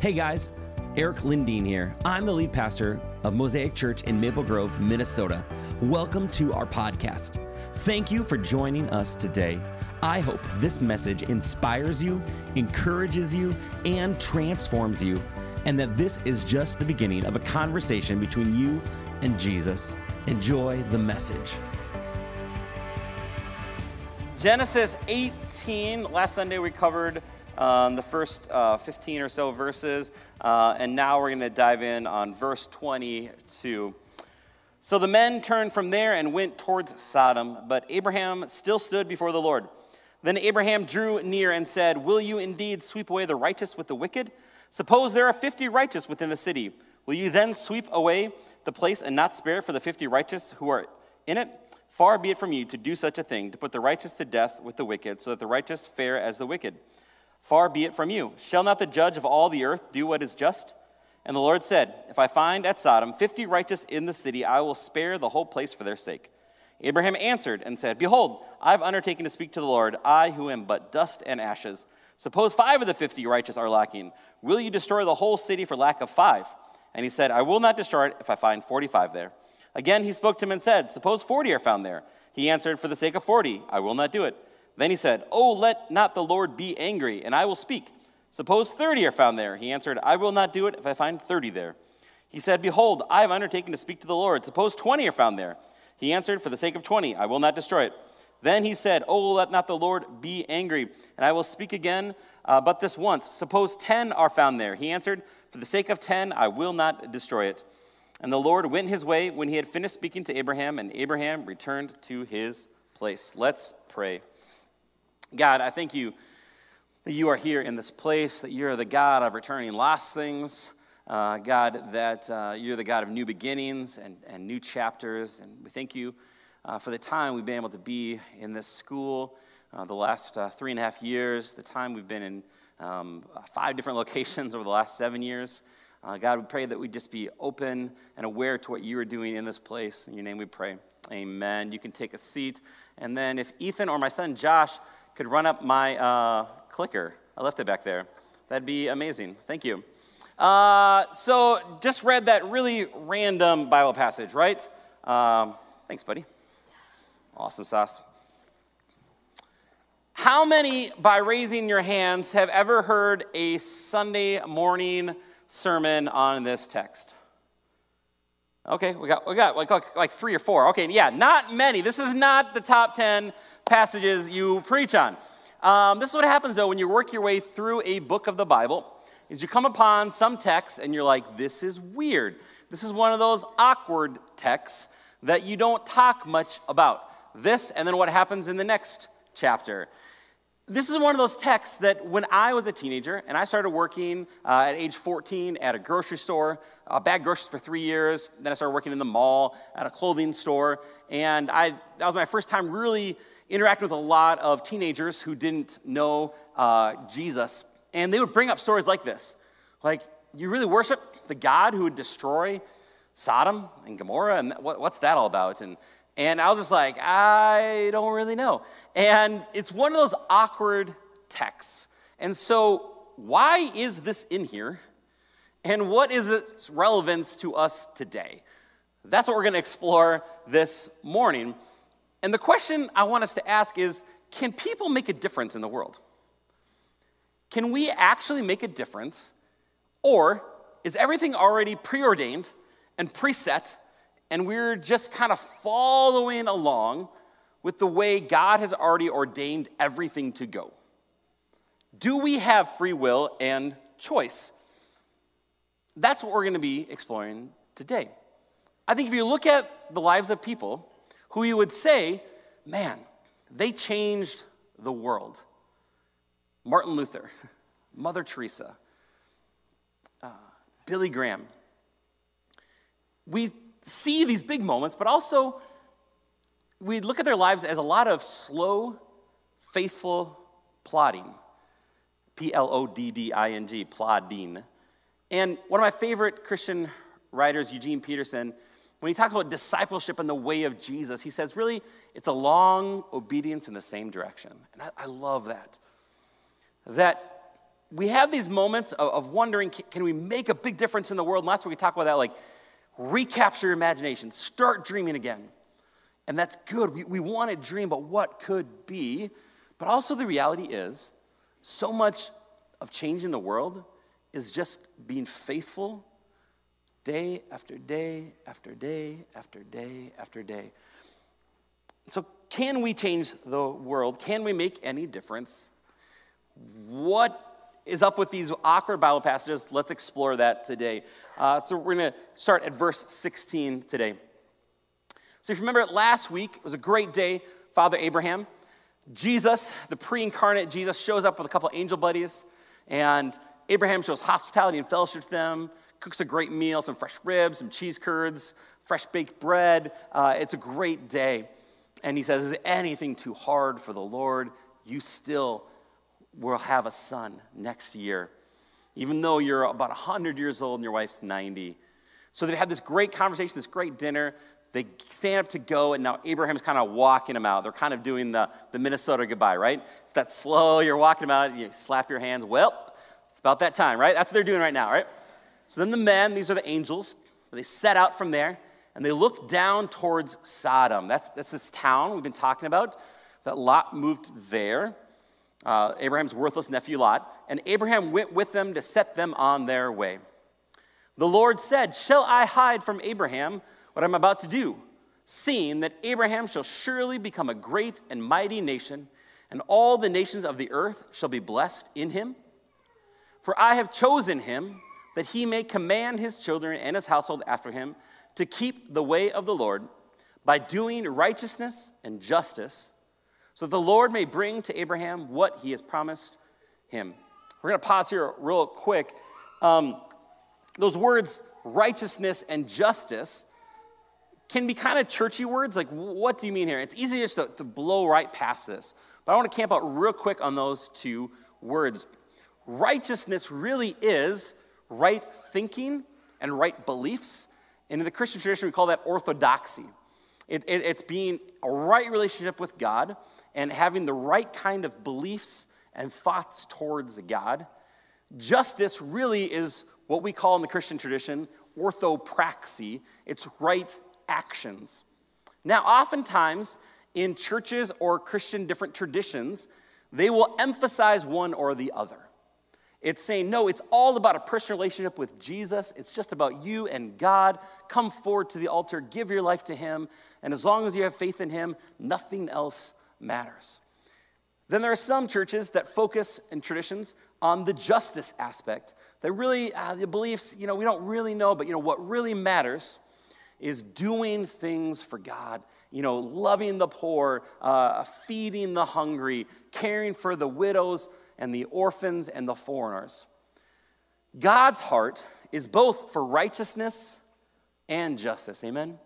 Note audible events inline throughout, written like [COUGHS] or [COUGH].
Hey guys, Eric Lindeen here. I'm the lead pastor of Mosaic Church in Maple Grove, Minnesota. Welcome to our podcast. Thank you for joining us today. I hope this message inspires you, encourages you, and transforms you, and that this is just the beginning of a conversation between you and Jesus. Enjoy the message. Genesis 18. Last Sunday we covered um, the first uh, 15 or so verses, uh, and now we're going to dive in on verse 22. So the men turned from there and went towards Sodom, but Abraham still stood before the Lord. Then Abraham drew near and said, Will you indeed sweep away the righteous with the wicked? Suppose there are 50 righteous within the city. Will you then sweep away the place and not spare for the 50 righteous who are in it? Far be it from you to do such a thing, to put the righteous to death with the wicked, so that the righteous fare as the wicked. Far be it from you. Shall not the judge of all the earth do what is just? And the Lord said, If I find at Sodom fifty righteous in the city, I will spare the whole place for their sake. Abraham answered and said, Behold, I have undertaken to speak to the Lord, I who am but dust and ashes. Suppose five of the fifty righteous are lacking. Will you destroy the whole city for lack of five? And he said, I will not destroy it if I find forty five there. Again, he spoke to him and said, Suppose 40 are found there. He answered, For the sake of 40, I will not do it. Then he said, Oh, let not the Lord be angry, and I will speak. Suppose 30 are found there. He answered, I will not do it if I find 30 there. He said, Behold, I have undertaken to speak to the Lord. Suppose 20 are found there. He answered, For the sake of 20, I will not destroy it. Then he said, Oh, let not the Lord be angry, and I will speak again, uh, but this once. Suppose 10 are found there. He answered, For the sake of 10, I will not destroy it. And the Lord went his way when he had finished speaking to Abraham, and Abraham returned to his place. Let's pray. God, I thank you that you are here in this place, that you're the God of returning lost things. Uh, God, that uh, you're the God of new beginnings and, and new chapters. And we thank you uh, for the time we've been able to be in this school, uh, the last uh, three and a half years, the time we've been in um, five different [LAUGHS] locations over the last seven years. Uh, God, we pray that we just be open and aware to what you are doing in this place. In your name we pray. Amen. You can take a seat. And then if Ethan or my son Josh could run up my uh, clicker, I left it back there. That'd be amazing. Thank you. Uh, so just read that really random Bible passage, right? Um, thanks, buddy. Awesome sauce. How many, by raising your hands, have ever heard a Sunday morning sermon on this text? Okay, we got, we got like, like three or four. Okay, yeah, not many. This is not the top 10 passages you preach on. Um, this is what happens though when you work your way through a book of the Bible is you come upon some text and you're like, this is weird. This is one of those awkward texts that you don't talk much about. This and then what happens in the next chapter this is one of those texts that when I was a teenager and I started working uh, at age 14 at a grocery store, uh, bagged groceries for three years. Then I started working in the mall at a clothing store. And I, that was my first time really interacting with a lot of teenagers who didn't know uh, Jesus. And they would bring up stories like this like, you really worship the God who would destroy Sodom and Gomorrah? And what, what's that all about? And and I was just like, I don't really know. And it's one of those awkward texts. And so, why is this in here? And what is its relevance to us today? That's what we're going to explore this morning. And the question I want us to ask is can people make a difference in the world? Can we actually make a difference? Or is everything already preordained and preset and we're just kind of following along with the way God has already ordained everything to go. Do we have free will and choice? That's what we're going to be exploring today. I think if you look at the lives of people who you would say, man, they changed the world. Martin Luther, [LAUGHS] Mother Teresa, uh, Billy Graham. We see these big moments, but also we look at their lives as a lot of slow, faithful plodding. P L O D D I N G, plodding. And one of my favorite Christian writers, Eugene Peterson, when he talks about discipleship and the way of Jesus, he says, really, it's a long obedience in the same direction. And I, I love that. That we have these moments of, of wondering can, can we make a big difference in the world? And last week we talked about that like recapture your imagination, start dreaming again. And that's good. We, we want to dream about what could be. But also, the reality is, so much of changing the world is just being faithful day after day after day after day after day. So, can we change the world? Can we make any difference? What is up with these awkward Bible passages? Let's explore that today. Uh, so, we're going to start at verse 16 today. So, if you remember last week, it was a great day. Father Abraham, Jesus, the pre incarnate Jesus, shows up with a couple angel buddies, and Abraham shows hospitality and fellowship to them, cooks a great meal, some fresh ribs, some cheese curds, fresh baked bread. Uh, it's a great day. And he says, Is anything too hard for the Lord? You still will have a son next year, even though you're about 100 years old and your wife's 90. So they had this great conversation, this great dinner. They stand up to go, and now Abraham's kind of walking them out. They're kind of doing the, the Minnesota goodbye, right? It's that slow, you're walking them out, you slap your hands. Well, it's about that time, right? That's what they're doing right now, right? So then the men, these are the angels, they set out from there and they look down towards Sodom. That's, that's this town we've been talking about that Lot moved there. Uh, Abraham's worthless nephew Lot. And Abraham went with them to set them on their way. The Lord said, Shall I hide from Abraham what I'm about to do, seeing that Abraham shall surely become a great and mighty nation, and all the nations of the earth shall be blessed in him? For I have chosen him that he may command his children and his household after him to keep the way of the Lord by doing righteousness and justice, so the Lord may bring to Abraham what he has promised him. We're going to pause here real quick. Um, those words, righteousness and justice, can be kind of churchy words. Like, what do you mean here? It's easy just to, to blow right past this. But I want to camp out real quick on those two words. Righteousness really is right thinking and right beliefs. And in the Christian tradition, we call that orthodoxy. It, it, it's being a right relationship with God and having the right kind of beliefs and thoughts towards God. Justice really is what we call in the Christian tradition orthopraxy. It's right actions. Now, oftentimes in churches or Christian different traditions, they will emphasize one or the other. It's saying, no, it's all about a personal relationship with Jesus. It's just about you and God. Come forward to the altar, give your life to Him, and as long as you have faith in Him, nothing else matters. Then there are some churches that focus in traditions on the justice aspect. That really, uh, the beliefs, you know, we don't really know, but you know, what really matters is doing things for God, you know, loving the poor, uh, feeding the hungry, caring for the widows and the orphans and the foreigners. God's heart is both for righteousness and justice. Amen?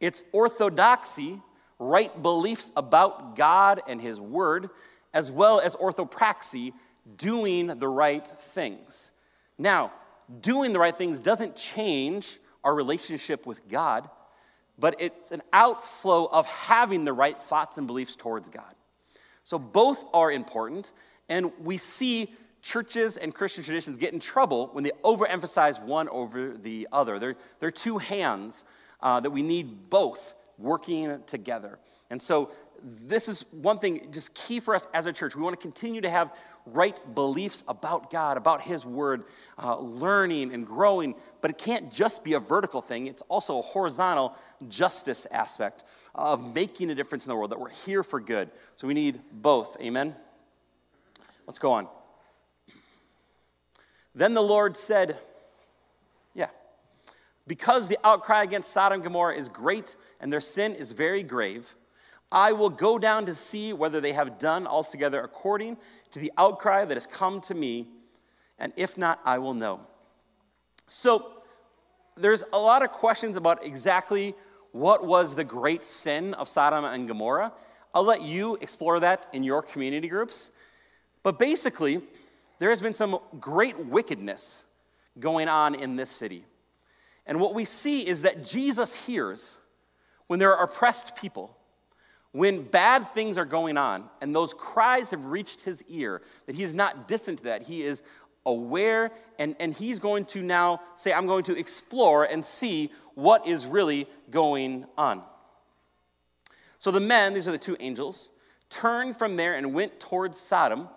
It's orthodoxy, right beliefs about God and His Word, as well as orthopraxy, doing the right things. Now, doing the right things doesn't change our relationship with God, but it's an outflow of having the right thoughts and beliefs towards God. So both are important, and we see churches and Christian traditions get in trouble when they overemphasize one over the other. They're, they're two hands uh, that we need both working together. And so this is one thing just key for us as a church. We want to continue to have right beliefs about God, about His Word, uh, learning and growing, but it can't just be a vertical thing. It's also a horizontal justice aspect of making a difference in the world, that we're here for good. So we need both. Amen? Let's go on. Then the Lord said, Yeah, because the outcry against Sodom and Gomorrah is great and their sin is very grave, I will go down to see whether they have done altogether according to the outcry that has come to me, and if not, I will know. So, there's a lot of questions about exactly what was the great sin of Sodom and Gomorrah. I'll let you explore that in your community groups. But basically, there has been some great wickedness going on in this city. And what we see is that Jesus hears when there are oppressed people When bad things are going on and those cries have reached his ear, that he is not distant to that, he is aware and, and he's going to now say, I'm going to explore and see what is really going on. So the men, these are the two angels, turned from there and went towards Sodom,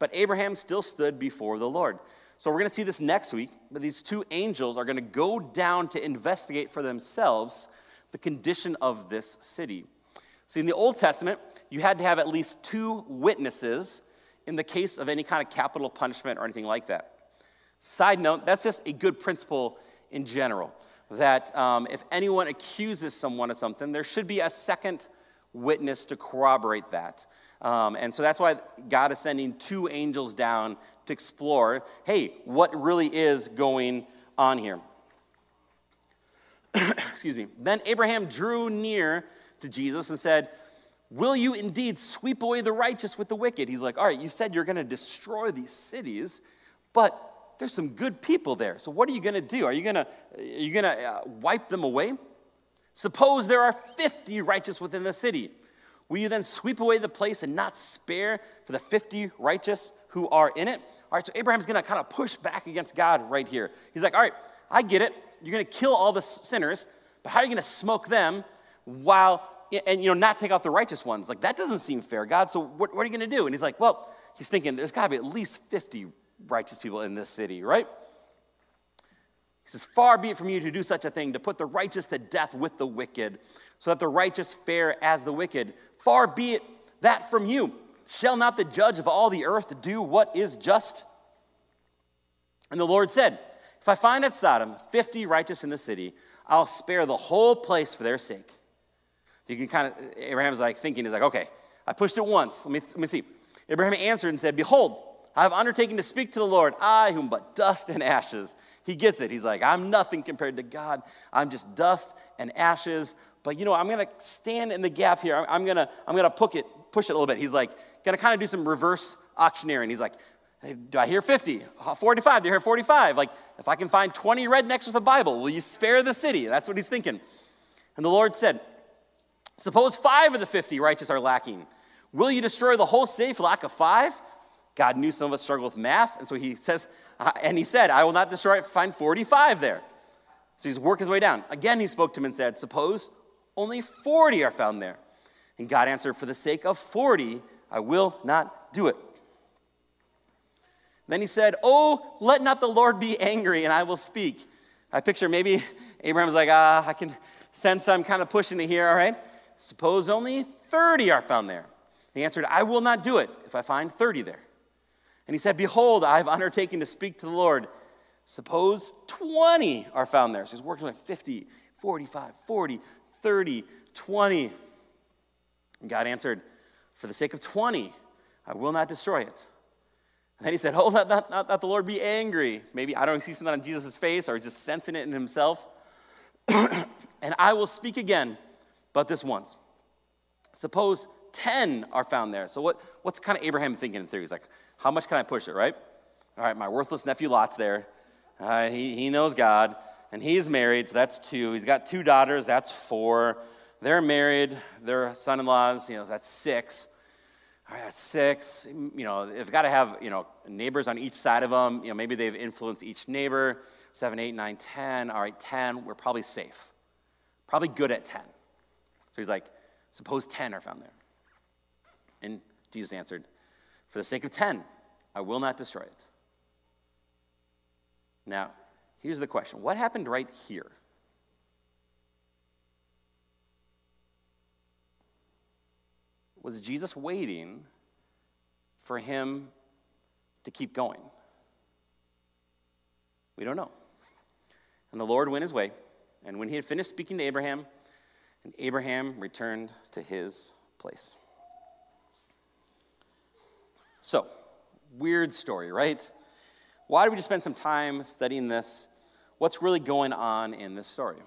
but Abraham still stood before the Lord. So we're going to see this next week, but these two angels are going to go down to investigate for themselves the condition of this city. See, in the Old Testament, you had to have at least two witnesses in the case of any kind of capital punishment or anything like that. Side note, that's just a good principle in general. That um, if anyone accuses someone of something, there should be a second witness to corroborate that. Um, and so that's why God is sending two angels down to explore hey, what really is going on here? [COUGHS] Excuse me. Then Abraham drew near to Jesus and said, Will you indeed sweep away the righteous with the wicked? He's like, All right, you said you're going to destroy these cities, but there's some good people there. So what are you going to do? Are you going to are you going to uh, wipe them away? Suppose there are 50 righteous within the city. Will you then sweep away the place and not spare for the 50 righteous who are in it? All right, so Abraham's to kind of push back against God right here. He's like, All right, I get it. You're to kill all the sinners, but how are you to smoke them while and you know not take out the righteous ones like that doesn't seem fair god so what, what are you to do and he's like well he's thinking there's got to be at least 50 righteous people in this city right he says far be it from you to do such a thing to put the righteous to death with the wicked so that the righteous fare as the wicked far be it that from you shall not the judge of all the earth do what is just and the lord said if i find at sodom 50 righteous in the city i'll spare the whole place for their sake you can kind of, Abraham's like thinking, he's like, okay, I pushed it once. Let me, let me see. Abraham answered and said, Behold, I have undertaken to speak to the Lord, I whom but dust and ashes. He gets it. He's like, I'm nothing compared to God. I'm just dust and ashes. But you know, I'm gonna stand in the gap here. I'm gonna, I'm gonna push it, push it a little bit. He's like, gonna kind of do some reverse auctioneering. He's like, hey, do I hear 50? 45? Do I hear 45? Like, if I can find 20 rednecks with a Bible, will you spare the city? That's what he's thinking. And the Lord said, Suppose five of the 50 righteous are lacking. Will you destroy the whole city for lack of five? God knew some of us struggle with math, and so he says, uh, and he said, I will not destroy it, find 45 there. So he's working his way down. Again, he spoke to him and said, Suppose only 40 are found there. And God answered, For the sake of 40, I will not do it. Then he said, Oh, let not the Lord be angry, and I will speak. I picture maybe Abraham's like, Ah, I can sense I'm kind of pushing it here, all right? Suppose only 30 are found there. He answered, I will not do it if I find 30 there. And he said, Behold, I have undertaken to speak to the Lord. Suppose 20 are found there. So he's working with 50, 45, 40, 30, 20. And God answered, For the sake of 20, I will not destroy it. And then he said, Oh, let not, not, not the Lord be angry. Maybe, I don't see something on Jesus' face or just sensing it in himself. [CLEARS THROAT] and I will speak again but this once. Suppose 10 are found there. So, what, what's kind of Abraham thinking through? He's like, how much can I push it, right? All right, my worthless nephew Lot's there. Uh, he, he knows God, and he's married, so that's two. He's got two daughters, that's four. They're married, they're son in laws, you know, that's six. All right, that's six. You know, they've got to have, you know, neighbors on each side of them. You know, maybe they've influenced each neighbor. Seven, eight, nine, ten. All right, ten. We're probably safe. Probably good at ten. So he's like, Suppose 10 are found there. And Jesus answered, For the sake of 10, I will not destroy it. Now, here's the question What happened right here? Was Jesus waiting for him to keep going? We don't know. And the Lord went his way, and when he had finished speaking to Abraham, and Abraham returned to his place. So, weird story, right? Why do we just spend some time studying this? What's really going on in this story?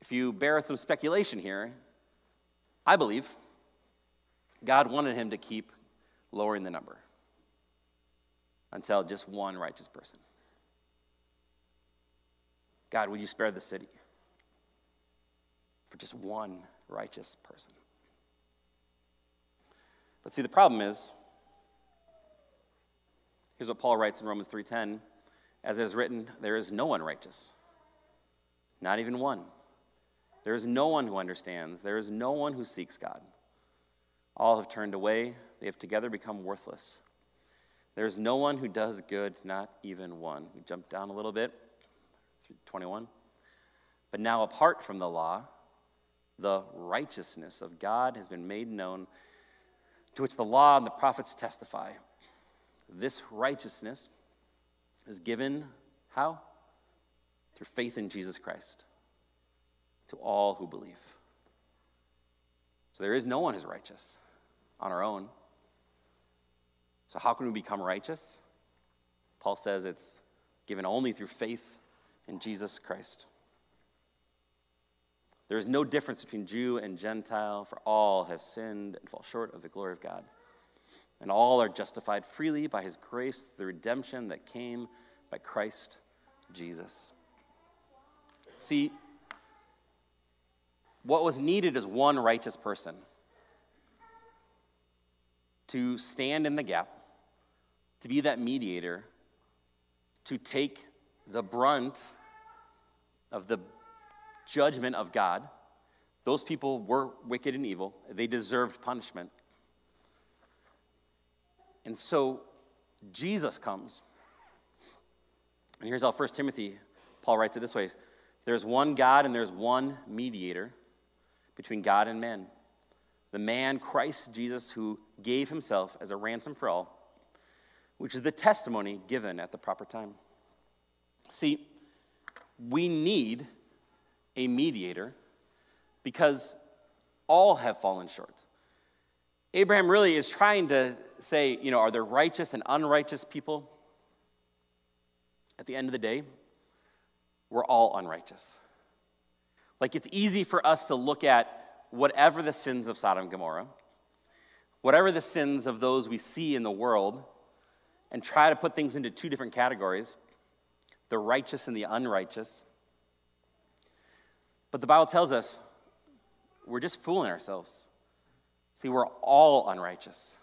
If you bear some speculation here, I believe God wanted him to keep lowering the number until just one righteous person. God, would you spare the city? for just one righteous person. But see, the problem is here's what Paul writes in Romans 3:10 as it is written, there is no one righteous, not even one. There is no one who understands, there is no one who seeks God. All have turned away, they have together become worthless. There is no one who does good, not even one. We jump down a little bit, 21. But now, apart from the law, the righteousness of God has been made known, to which the law and the prophets testify. This righteousness is given how? Through faith in Jesus Christ to all who believe. So there is no one who's righteous on our own. So, how can we become righteous? Paul says it's given only through faith in Jesus Christ. There is no difference between Jew and Gentile, for all have sinned and fall short of the glory of God. And all are justified freely by his grace, the redemption that came by Christ Jesus. See, what was needed is one righteous person to stand in the gap, to be that mediator, to take the brunt of the judgment of God. Those people were wicked and evil, they deserved punishment. And so Jesus comes. And here's how 1 Timothy, Paul writes it this way There's one God and there's one mediator between God and men. The man, Christ Jesus, who gave himself as a ransom for all, which is the testimony given at the proper time. See, we need a mediator because all have fallen short. Abraham really is trying to say, you know, are there righteous and unrighteous people? At the end of the day, we're all unrighteous. Like it's easy for us to look at whatever the sins of Sodom and Gomorrah, whatever the sins of those we see in the world, and try to put things into two different categories the righteous and the unrighteous. But the Bible tells us we're just fooling ourselves. See, we're all unrighteous.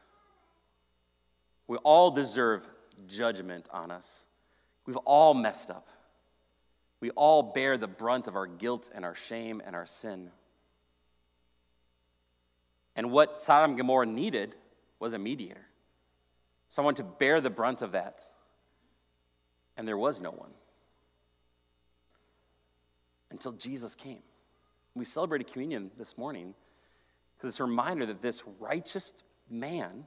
We all deserve judgment on us. We've all messed up. We all bear the brunt of our guilt and our shame and our sin. And what Sodom and Gomorrah needed was a mediator, someone to bear the brunt of that. And there was no one until Jesus came. We celebrated communion this morning because it's a reminder that this righteous man,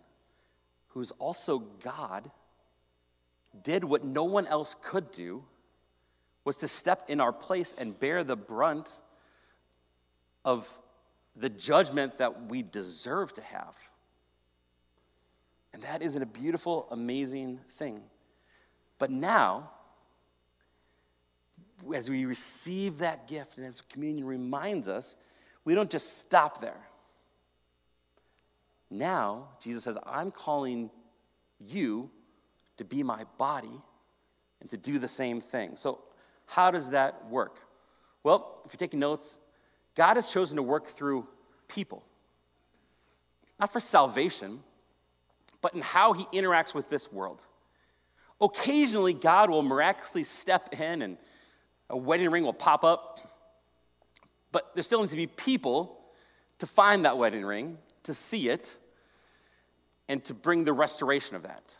who's also God, did what no one else could do was to step in our place and bear the brunt of the judgment that we deserve to have. And that is a beautiful, amazing thing. But now, as we receive that gift and as communion reminds us, we don't just stop there. Now, Jesus says, I'm calling you to be my body and to do the same thing. So, how does that work? Well, if you're taking notes, God has chosen to work through people, not for salvation, but in how he interacts with this world. Occasionally, God will miraculously step in and a wedding ring will pop up, but there still needs to be people to find that wedding ring, to see it, and to bring the restoration of that.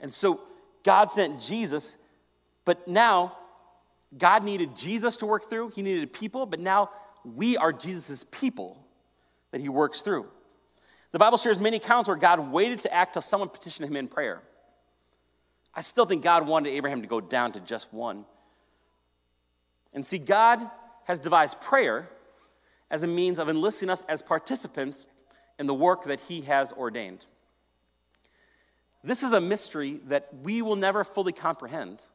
And so God sent Jesus but now, God needed Jesus to work through, He needed people, but now we are Jesus' people that He works through. The Bible shares many accounts where God waited to act till someone petitioned Him in prayer. I still think God wanted Abraham to go down to just one. And see, God has devised prayer as a means of enlisting us as participants in the work that He has ordained. This is a mystery that we will never fully comprehend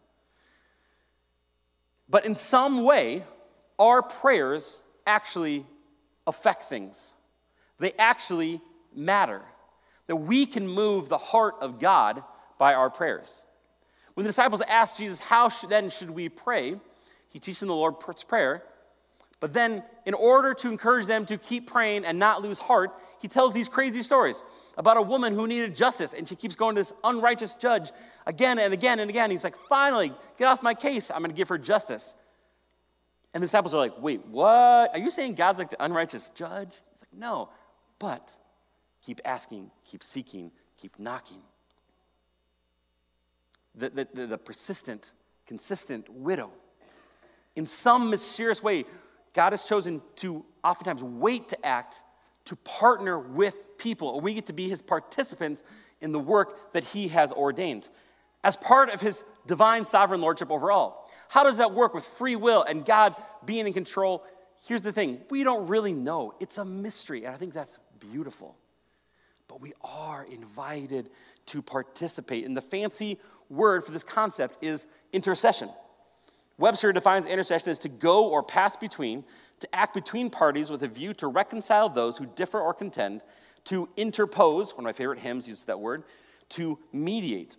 but in some way, our prayers actually affect things. They actually matter. That we can move the heart of God by our prayers. When the disciples asked Jesus, How then should we pray? He teaches them the Lord's Prayer. But then, in order to encourage them to keep praying and not lose heart, he tells these crazy stories about a woman who needed justice and she keeps going to this unrighteous judge again and again and again. He's like, finally, get off my case. I'm going to give her justice. And the disciples are like, wait, what? Are you saying God's like the unrighteous judge? He's like, no, but keep asking, keep seeking, keep knocking. The, the, the, the persistent, consistent widow. In some mysterious way, God has chosen to oftentimes wait to act, to partner with people, and we get to be his participants in the work that he has ordained as part of his divine sovereign lordship over all. How does that work with free will and God being in control? Here's the thing we don't really know. It's a mystery, and I think that's beautiful. But we are invited to participate. And the fancy word for this concept is intercession. Webster defines intercession as to go or pass between, to act between parties with a view to reconcile those who differ or contend, to interpose, one of my favorite hymns uses that word, to mediate.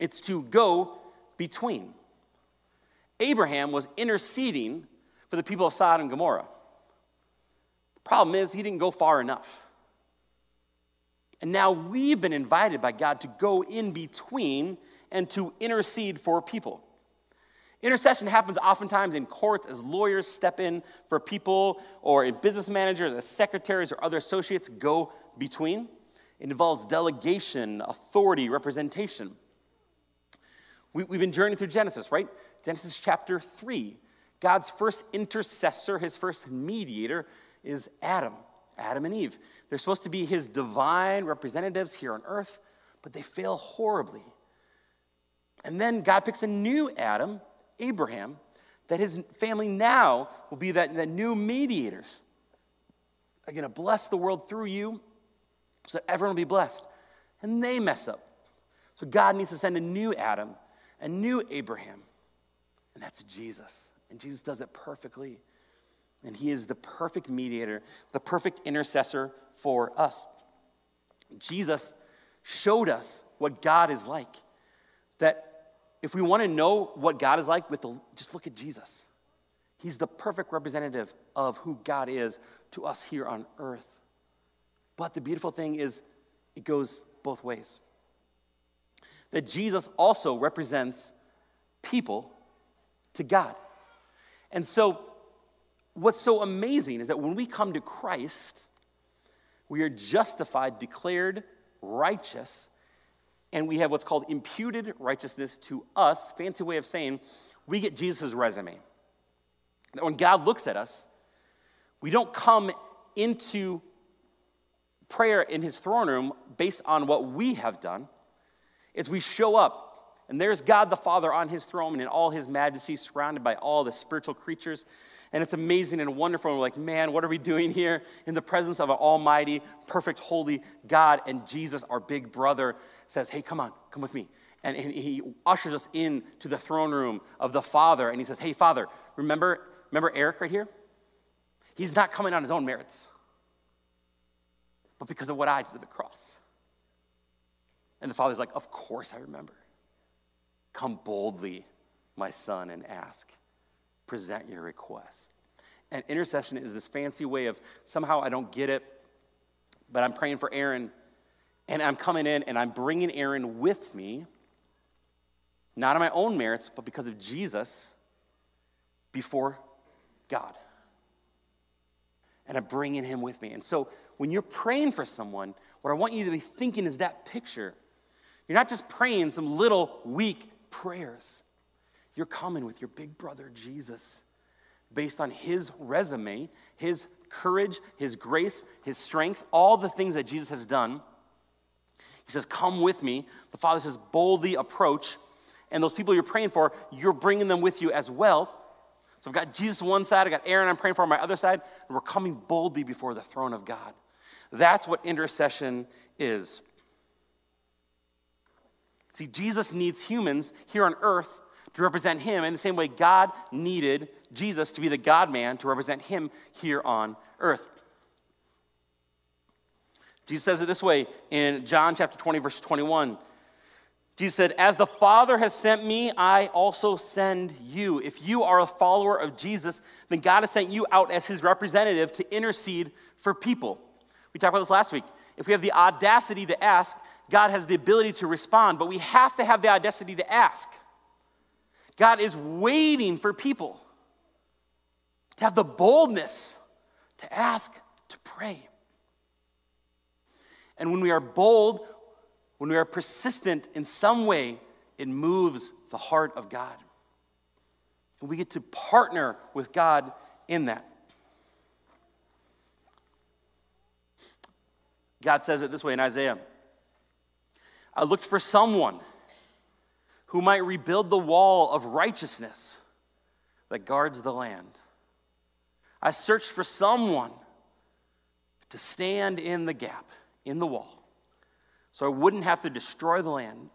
It's to go between. Abraham was interceding for the people of Sodom and Gomorrah. The problem is, he didn't go far enough. And now we've been invited by God to go in between and to intercede for people. Intercession happens oftentimes in courts as lawyers step in for people, or in business managers as secretaries or other associates go between. It involves delegation, authority, representation. We, have been journeying through Genesis, right? Genesis chapter 3. God's first intercessor, his first mediator, is Adam, Adam and Eve. They're supposed to be his divine representatives here on earth, but they fail horribly. And then God picks a new Adam, Abraham, that his family now will be that, that new mediators. Are going to bless the world through you so that everyone will be blessed. And they mess up. So God needs to send a new Adam, a new Abraham, and that's Jesus. And Jesus does it perfectly. And he is the perfect mediator, the perfect intercessor for us. Jesus showed us what God is like. That if we want to know what God is like, with just look at Jesus. He's the perfect representative of who God is to us here on earth. But the beautiful thing is, it goes both ways. That Jesus also represents people to God. And so, what's so amazing is that when we come to Christ, we are justified, declared righteous and we have what's called imputed righteousness to us. Fancy way of saying we get Jesus' resume. That when God looks at us, we don't come into prayer in his throne room based on what we have done. It's we show up, and there's God the Father on his throne and in all his majesty, surrounded by all the spiritual creatures. And it's amazing and wonderful. And we're like, man, what are we doing here in the presence of an almighty, perfect, holy God? And Jesus, our big brother, says, hey, come on, come with me. And, and he ushers us into the throne room of the Father. And he says, hey, Father, remember, remember Eric right here? He's not coming on his own merits, but because of what I did at the cross. And the Father's like, of course I remember. Come boldly, my son, and ask present your request. And intercession is this fancy way of somehow I don't get it, but I'm praying for Aaron, and I'm coming in and I'm bringing Aaron with me, not on my own merits, but because of Jesus before God. And I'm bringing him with me. And so when you're praying for someone, what I want you to be thinking is that picture. You're not just praying some little weak prayers. You're coming with your big brother Jesus based on his resume, his courage, his grace, his strength, all the things that Jesus has done. He says, Come with me. The Father says, Boldly approach. And those people you're praying for, you're bringing them with you as well. So I've got Jesus on one side, I've got Aaron I'm praying for on my other side, and we're coming boldly before the throne of God. That's what intercession is. See, Jesus needs humans here on earth to represent him in the same way God needed Jesus to be the God man to represent him here on earth. Jesus says it this way in John chapter 20, verse 21. Jesus said, As the Father has sent me, I also send you. If you are a follower of Jesus, then God has sent you out as his representative to intercede for people. We talked about this last week. If we have the audacity to ask, God has the ability to respond, but we have to have the audacity to ask. God is waiting for people to have the boldness to ask, to pray. And when we are bold, when we are persistent in some way, it moves the heart of God. And we get to partner with God in that. God says it this way in Isaiah I looked for someone who might rebuild the wall of righteousness that guards the land. I searched for someone to stand in the gap, in the wall, so I wouldn't have to destroy the land.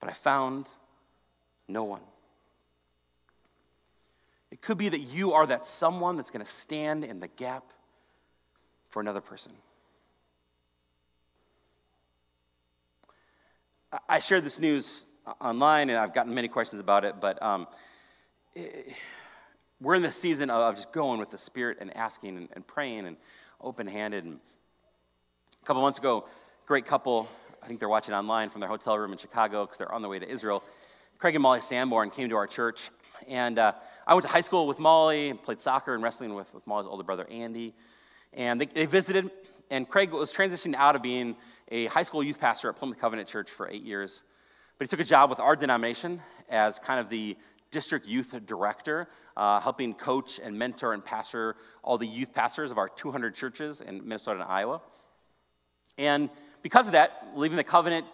But I found no one. It could be that you are that someone that's going to stand in the gap for another person. I shared this news online and I've gotten many questions about it, but um, it, we're in the season of just going with the Spirit and asking and, and praying and open handed. And a couple months ago, great couple, I think they're watching online from their hotel room in Chicago because they're on the way to Israel. Craig and Molly Sanborn came to our church. And uh, I went to high school with Molly played soccer and wrestling with, with Molly's older brother, Andy. And they, they visited, and Craig was transitioning out of being a high school youth pastor at Plymouth Covenant Church for eight years. But he took a job with our denomination as kind of the district youth director, uh, helping coach and mentor and pastor all the youth pastors of our 200 churches in Minnesota and Iowa. And because of that, leaving the covenant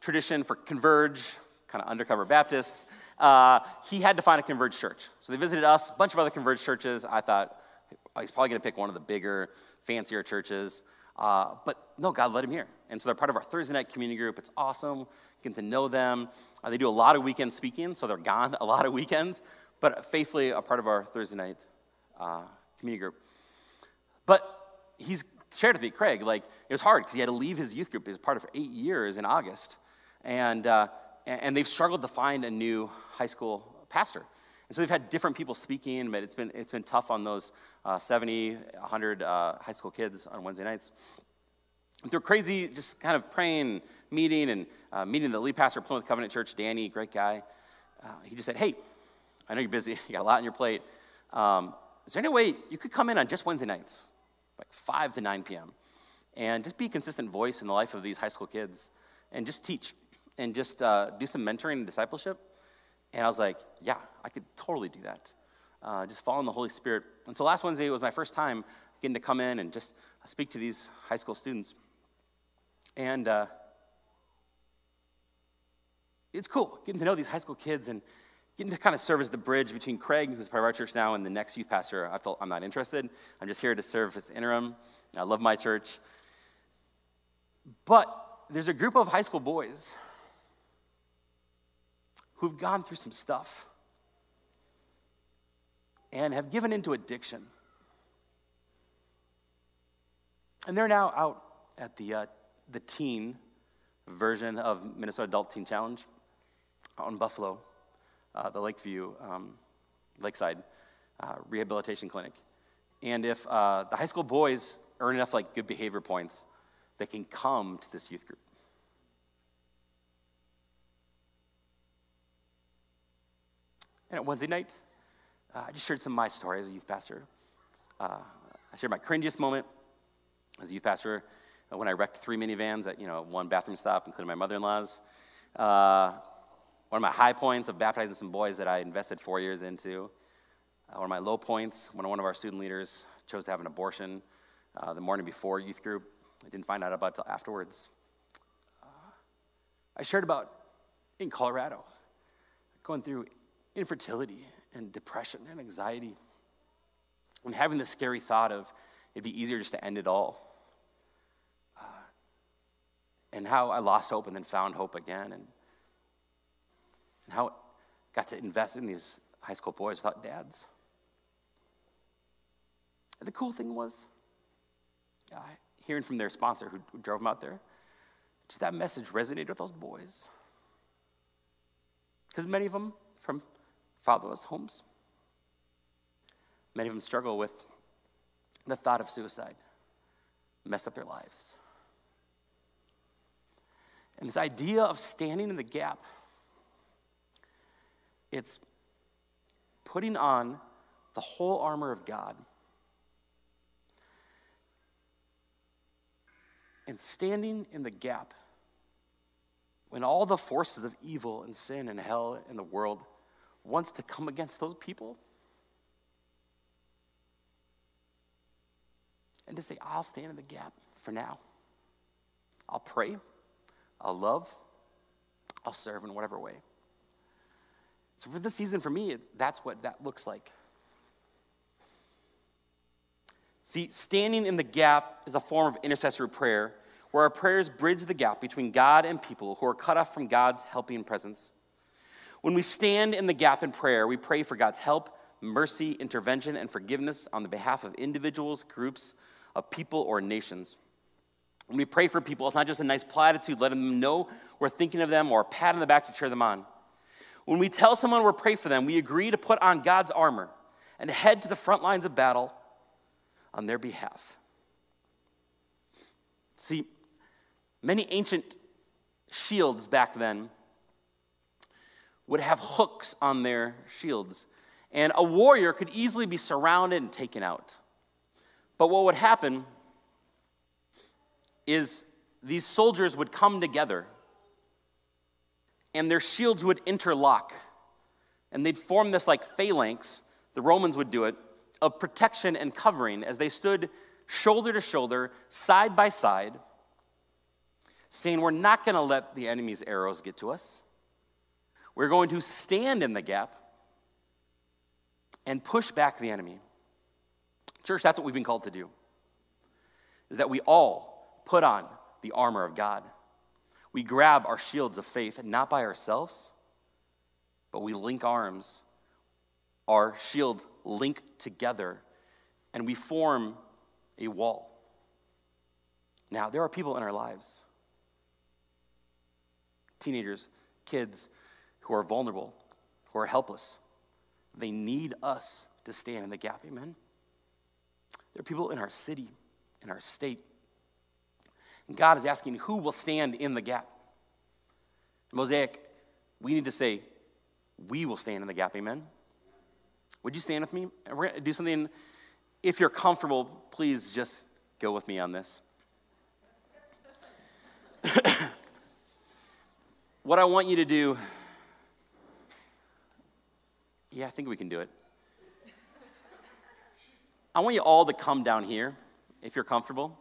tradition for Converge, kind of undercover Baptists, uh, he had to find a Converge church. So they visited us, a bunch of other Converge churches. I thought he's probably going to pick one of the bigger, fancier churches. Uh, but no, God led him here. And so they're part of our Thursday night community group. It's awesome getting to know them. Uh, they do a lot of weekend speaking, so they're gone [LAUGHS] a lot of weekends, but faithfully a part of our Thursday night uh, community group. But he's shared with me, Craig, like it was hard because he had to leave his youth group. He was part of for eight years in August. And, uh, and they've struggled to find a new high school pastor. And so they've had different people speaking, but it's been, it's been tough on those uh, 70, 100 uh, high school kids on Wednesday nights. And through crazy, just kind of praying, meeting, and uh, meeting the lead pastor of Plymouth Covenant Church, Danny, great guy, uh, he just said, Hey, I know you're busy, [LAUGHS] you got a lot on your plate. Um, is there any way you could come in on just Wednesday nights, like 5 to 9 p.m., and just be a consistent voice in the life of these high school kids and just teach and just uh, do some mentoring and discipleship? And I was like, yeah, I could totally do that. Uh, just follow in the Holy Spirit. And so last Wednesday was my first time getting to come in and just speak to these high school students. And uh, it's cool getting to know these high school kids and getting to kind of serve as the bridge between Craig, who's part of our church now, and the next youth pastor. I've told I'm not interested. I'm just here to serve as interim. I love my church. But there's a group of high school boys who've gone through some stuff and have given into addiction. And they're now out at the, uh, the teen version of Minnesota Adult Teen Challenge out in Buffalo, uh, the Lakeview, um, Lakeside uh, Rehabilitation Clinic. And if uh, the high school boys earn enough like good behavior points, they can come to this youth group. And at Wednesday night, uh, I just shared some of my story as a youth pastor. Uh, I shared my cringiest moment as a youth pastor uh, when I wrecked three minivans at you know one bathroom stop, including my mother-in-law's. Uh, one of my high points of baptizing some boys that I invested four years into. Uh, one of my low points when one of our student leaders chose to have an abortion the morning before youth group. I didn't find out about it until afterwards. I shared about in Colorado, going through infertility and depression and anxiety. And having the scary thought of it'd be easier just to end it all. Uh, and how I lost hope and then found hope again. And, and how I got to invest in these high school boys without dads. And the cool thing was, uh, hearing from their sponsor who, who drove them out there, Just that message resonated with those boys. Because many of them from fatherless homes. Many of them struggle with the thought of suicide, mess up their lives. And this idea of standing in the gap, it's putting on the whole armor of God and standing in the gap when all the forces of evil and sin and hell in the world wants to come against those people? And to say i'll stand in the gap for now. I'll pray i'll love i'll serve in whatever way. So for this season for me that's what that looks like. See, standing in the gap is a form of intercessory prayer where our prayers bridge the gap between God and people who are cut off from God's helping presence. When we stand in the gap in prayer, we pray for God's help, mercy, intervention, and forgiveness on the behalf of individuals, groups of people, or nations. When we pray for people, it's not just a nice platitude letting them know we're thinking of them or a pat on the back to cheer them on. When we tell someone we're praying for them, we agree to put on God's armor and head to the front lines of battle on their behalf. See, many ancient shields back then would have hooks on their shields, and a warrior could easily be surrounded and taken out. But what would happen is these soldiers would come together and their shields would interlock and they'd form this like phalanx. The Romans would do it of protection and covering as they stood shoulder to shoulder, side by side, saying, We're not going to let the enemy's arrows get to us. We're going to stand in the gap and push back the enemy. Church, that's what we've been called to do. Is that we all put on the armor of God. We grab our shields of faith, not by ourselves, but we link arms our shields link together and we form a wall. Now, there are people in our lives, teenagers, kids, who are vulnerable, who are helpless. They need us to stand in the gap. Amen? There are people in our city, in our state. And God is asking who will stand in the gap. Mosaic, we need to say, we will stand in the gap. Amen? Would you stand with me? We're going to do something. If you're comfortable, please just go with me on this. [COUGHS] what I want you to do, yeah, I think we can do it. I want you all to come down here if you're comfortable.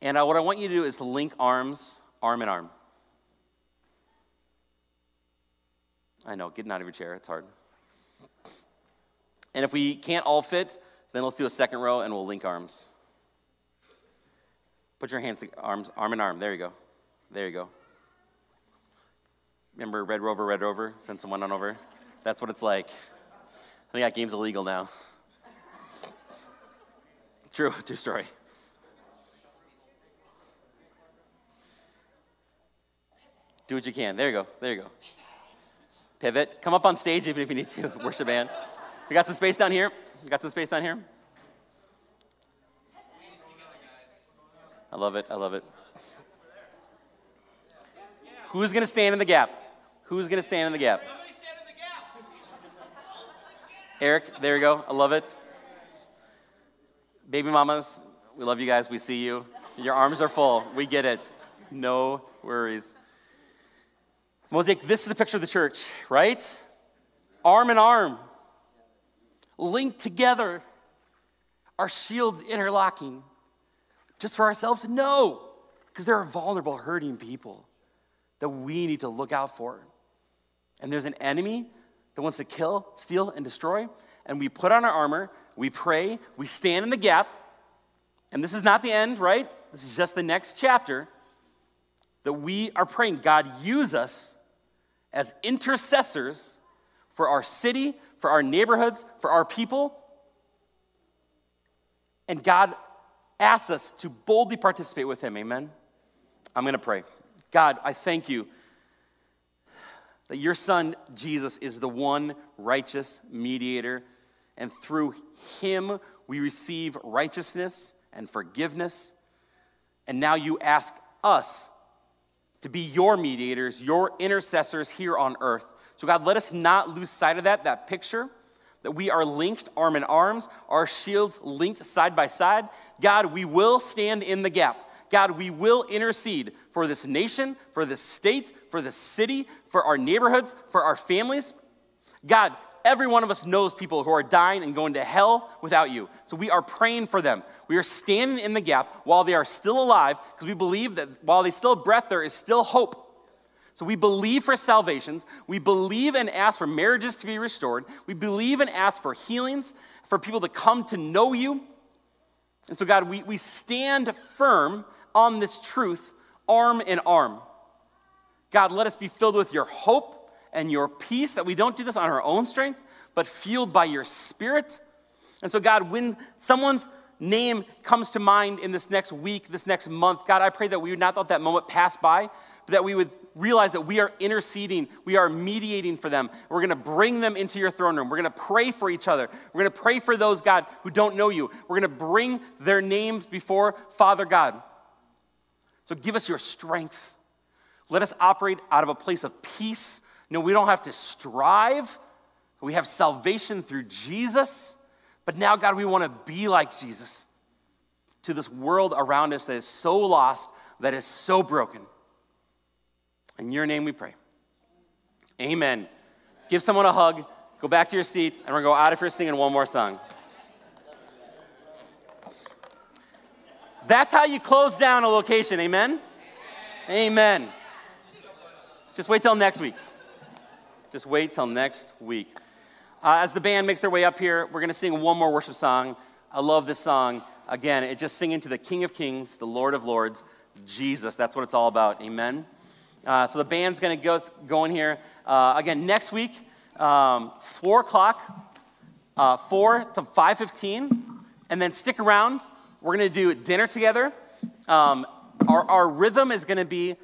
And uh, what I want you to do is link arms, arm in arm. I know, getting out of your chair, it's hard. And if we can't all fit, then let's do a second row and we'll link arms. Put your hands, arms, arm in arm. There you go. There you go. Remember Red Rover, Red Rover? Send someone on over. That's what it's like. I think that game's illegal now. True, [LAUGHS] true story. Do what you can. There you go. There you go. Pivot. Come up on stage even if you need to. [LAUGHS] Worship band. We got some space down here. We got some space down here. I love it. I love it. Who's going to stand in the gap? Who's going to stand in the gap? Eric, there you go. I love it. Baby mamas, we love you guys. We see you. Your arms are full. We get it. No worries. Mosaic, this is a picture of the church, right? Arm in arm linked together, our shields interlocking. Just for ourselves? No, because there are vulnerable, hurting people that we need to look out for. And there's an enemy that wants to kill, steal, and destroy. And we put on our armor, we pray, we stand in the gap. And this is not the end, right? This is just the next chapter that we are praying God use us as intercessors for our city, for our neighborhoods, for our people. And God asks us to boldly participate with Him. Amen. I'm going to pray. God, I thank you that your son Jesus is the one righteous mediator, and through him we receive righteousness and forgiveness. And now you ask us to be your mediators, your intercessors here on earth. So, God, let us not lose sight of that, that picture, that we are linked arm in arms, our shields linked side by side. God, we will stand in the gap. God, we will intercede for this nation, for this state, for this city, for our neighborhoods, for our families. God, every one of us knows people who are dying and going to hell without you. So we are praying for them. We are standing in the gap while they are still alive because we believe that while they still have breath, there is still hope. So we believe for salvations. We believe and ask for marriages to be restored. We believe and ask for healings, for people to come to know you. And so, God, we, we stand firm on this truth, arm in arm. God, let us be filled with your hope and your peace, that we don't do this on our own strength, but fueled by your spirit. And so, God, when someone's name comes to mind in this next week, this next month, God, I pray that we would not let that moment pass by, but that we would realize that we are interceding, we are mediating for them. We're going to bring them into your throne room. We're going to pray for each other. We're going to pray for those, God, who don't know you. We're going to bring their names before Father God. So give us your strength. Let us operate out of a place of peace no, we don't have to strive. We have salvation through Jesus. But now, God, we want to be like Jesus to this world around us that is so lost, that is so broken. In your name we pray. Amen. Give someone a hug, go back to your seat, and we're going to go out of here singing one more song. That's how you close down a location. Amen? Amen. Just wait till next week. Just wait till next week. Uh, as the band makes their way up here, we're going to sing one more worship song. I love this song. Again, it just singing to the King of Kings, the Lord of Lords, Jesus. That's what it's all about. Amen. Uh, so the band's going to go going here. Uh, again, next week, um, 4 o'clock, uh, 4 to 5.15. And then stick around. We're going to do dinner together. Um, our, our rhythm is going to be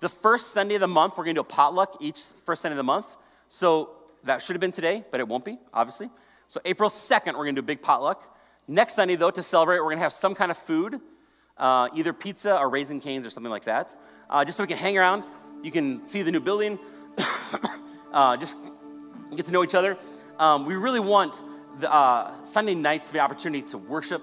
the first Sunday of the month, we're going to do a potluck each first Sunday of the month. So that should have been today, but it won't be, obviously. So April 2nd, we're going to do a big potluck. Next Sunday, though, to celebrate, we're going to have some kind of food, uh, either pizza or Raising Cane's or something like that, uh, just so we can hang around. You can see the new building, [COUGHS] uh, just get to know each other. Um, we really want the, uh, Sunday nights to be an opportunity to worship,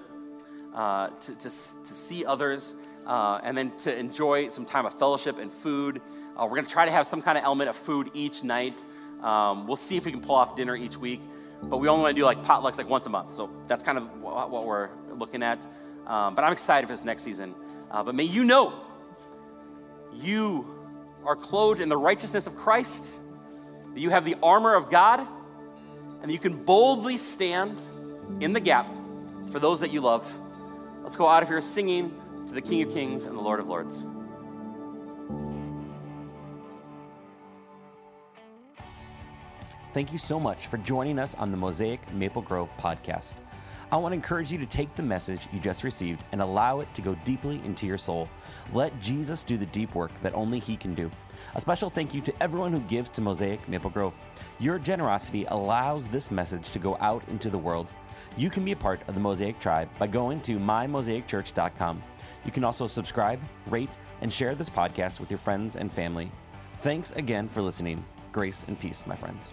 uh, to, to, to see others, uh, and then to enjoy some time of fellowship and food. Uh, we're going to try to have some kind of element of food each night. Um, we'll see if we can pull off dinner each week, but we only want to do like potlucks like once a month. So that's kind of what, we're looking at. Um, but I'm excited for this next season. Uh, but may you know you are clothed in the righteousness of Christ, that you have the armor of God, and you can boldly stand in the gap for those that you love. Let's go out of here singing to the King of Kings and the Lord of Lords. Thank you so much for joining us on the Mosaic Maple Grove podcast. I want to encourage you to take the message you just received and allow it to go deeply into your soul. Let Jesus do the deep work that only He can do. A special thank you to everyone who gives to Mosaic Maple Grove. Your generosity allows this message to go out into the world. You can be a part of the Mosaic tribe by going to mymosaicchurch.com. You can also subscribe, rate, and share this podcast with your friends and family. Thanks again for listening. Grace and peace, my friends.